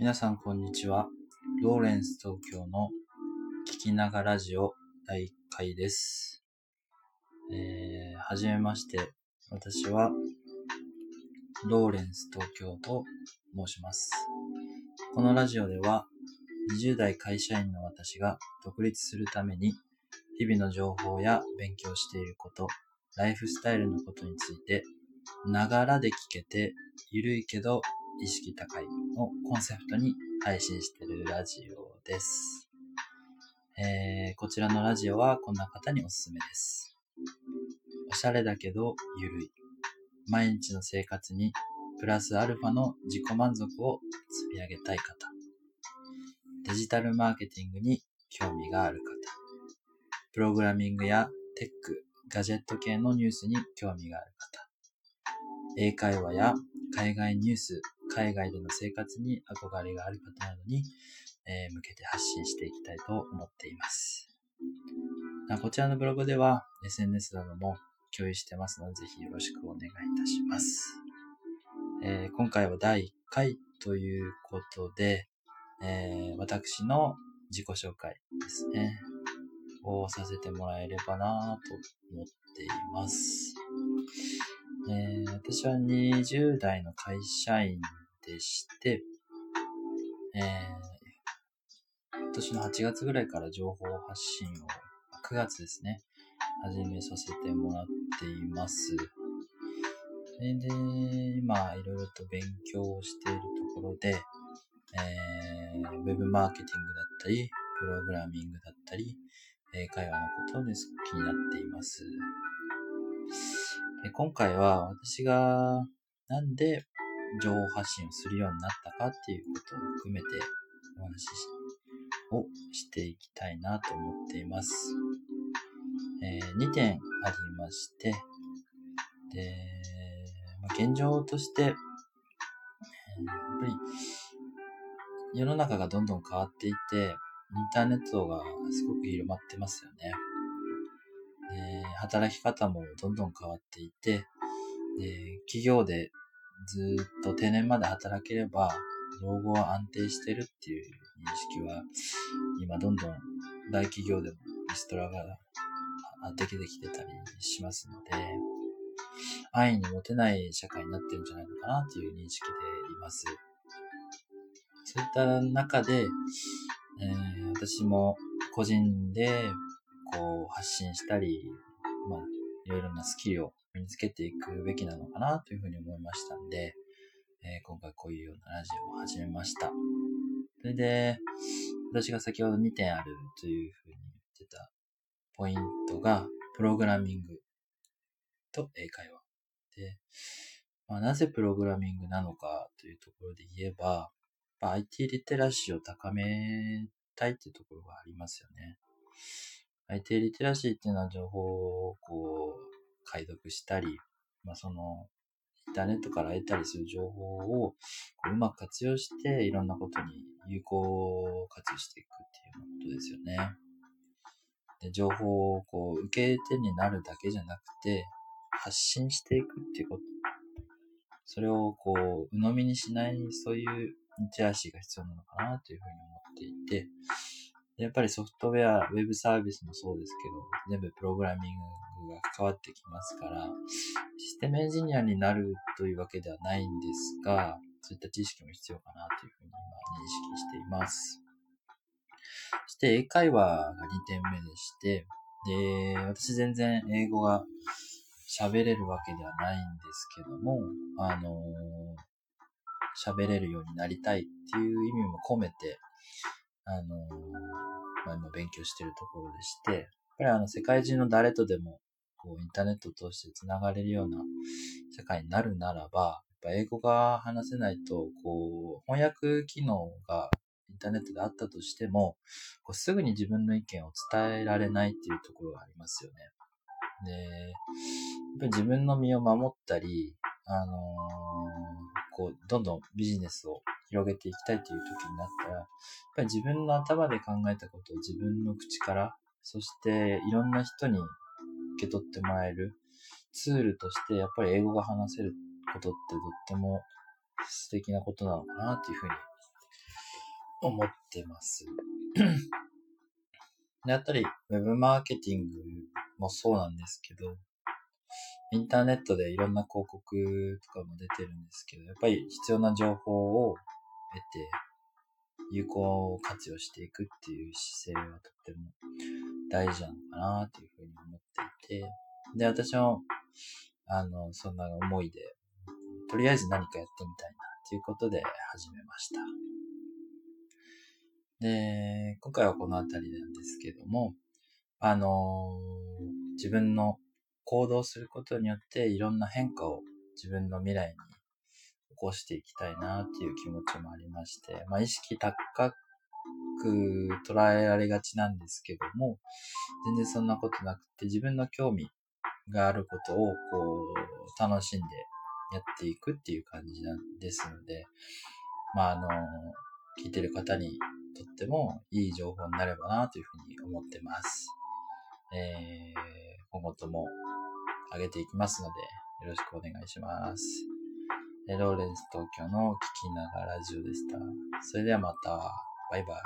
皆さんこんにちは。ローレンス東京の聞きながラジオ第1回です。えー、はじめまして。私はローレンス東京と申します。このラジオでは20代会社員の私が独立するために日々の情報や勉強していること、ライフスタイルのことについてながらで聞けてゆるいけど意識高いをコンセプトに配信しているラジオです。えー、こちらのラジオはこんな方におすすめです。おしゃれだけどゆるい。毎日の生活にプラスアルファの自己満足を積み上げたい方。デジタルマーケティングに興味がある方。プログラミングやテック、ガジェット系のニュースに興味がある方。英会話や海外ニュース、海外での生活に憧れがある方などに、えー向けて発信していきたいと思っています。こちらのブログでは SNS なども共有してますので、ぜひよろしくお願いいたします。えー今回は第1回ということで、えー私の自己紹介ですね。をさせてもらえればなと思っています。えー私は20代の会社員でして、えー今年の8月ぐらいから情報発信を、9月ですね、始めさせてもらっています。それで、今、いろいろと勉強をしているところで、えーウェブマーケティングだったり、プログラミングだったり、英会話のことです気になっています。で今回は私がなんで情報発信をするようになったかっていうことを含めてお話しをしていきたいなと思っています。え2点ありまして、で、まあ現状として、えーやっぱり世の中がどんどん変わっていて、インターネットがすごく広まってますよね。で働き方もどんどん変わっていて、で企業でずっと定年まで働ければ、老後は安定してるっていう認識は、今どんどん大企業でもリストラがあできてきてたりしますので、安易に持てない社会になってるんじゃないのかなっていう認識でいます。そういった中で、えー私も個人でこう発信したり、まあ、いろいろなスキルを身につけていくべきなのかなというふうに思いましたんで、えー今回こういうようなラジオを始めました。それで、私が先ほど2点あるというふうに言ってたポイントが、プログラミングと英会話。で、まあ、なぜプログラミングなのかというところで言えば、まあ IT リテラシーを高めたいっていうところがありますよね。IT リテラシーっていうのは情報をこう解読したり、まあそのインターネットから得たりする情報をこううまく活用していろんなことに有効活用していくっていうことですよね。で情報をこう受け手になるだけじゃなくて発信していくっていうこと。それをこう鵜呑みにしないそういうリテラシーが必要なのかなというふうに思っていて、やっぱりソフトウェア、ウェブサービスもそうですけど、全部プログラミングが関わってきますから、システムエンジニアになるというわけではないんですが、そういった知識も必要かなというふうに今認識しています。そして英会話が2点目でして、で、私全然英語が喋れるわけではないんですけども、あの喋れるようになりたいっていう意味も込めて、あのまあ、今勉強しているところでして、やっぱりあの世界中の誰とでもこうインターネットを通してつながれるような社会になるならば、やっぱ英語が話せないと、こう、翻訳機能がインターネットであったとしても、こうすぐに自分の意見を伝えられないっていうところがありますよね。で、やっぱり自分の身を守ったり、あのーこう、どんどんビジネスを広げていきたいという時になったら、やっぱり自分の頭で考えたことを自分の口から、そしていろんな人に受け取ってもらえるツールとして、やっぱり英語が話せることってとっても素敵なことなのかなっていうふうに思ってます。であったり、ウェブマーケティングもそうなんですけど、インターネットでいろんな広告とかも出てるんですけど、やっぱり必要な情報を得て、有効活用していくっていう姿勢はとっても大事なのかなっていうふうに思っていて、で、私も、あの、そんな思いで、とりあえず何かやってみたいなっていうことで始めました。で、今回はこのあたりなんですけども、あの自分の行動することによっていろんな変化を自分の未来に起こしていきたいなっていう気持ちもありまして、まあ意識高く捉えられがちなんですけども、全然そんなことなくて自分の興味があることをこう楽しんでやっていくっていう感じなんですので、まああの、聞いてる方にとってもいい情報になればなというふうに思ってます。えー、今後とも上げていきますので、よろしくお願いします。えローレンス東京の聞きながらラジオでした。それではまた。バイバイ。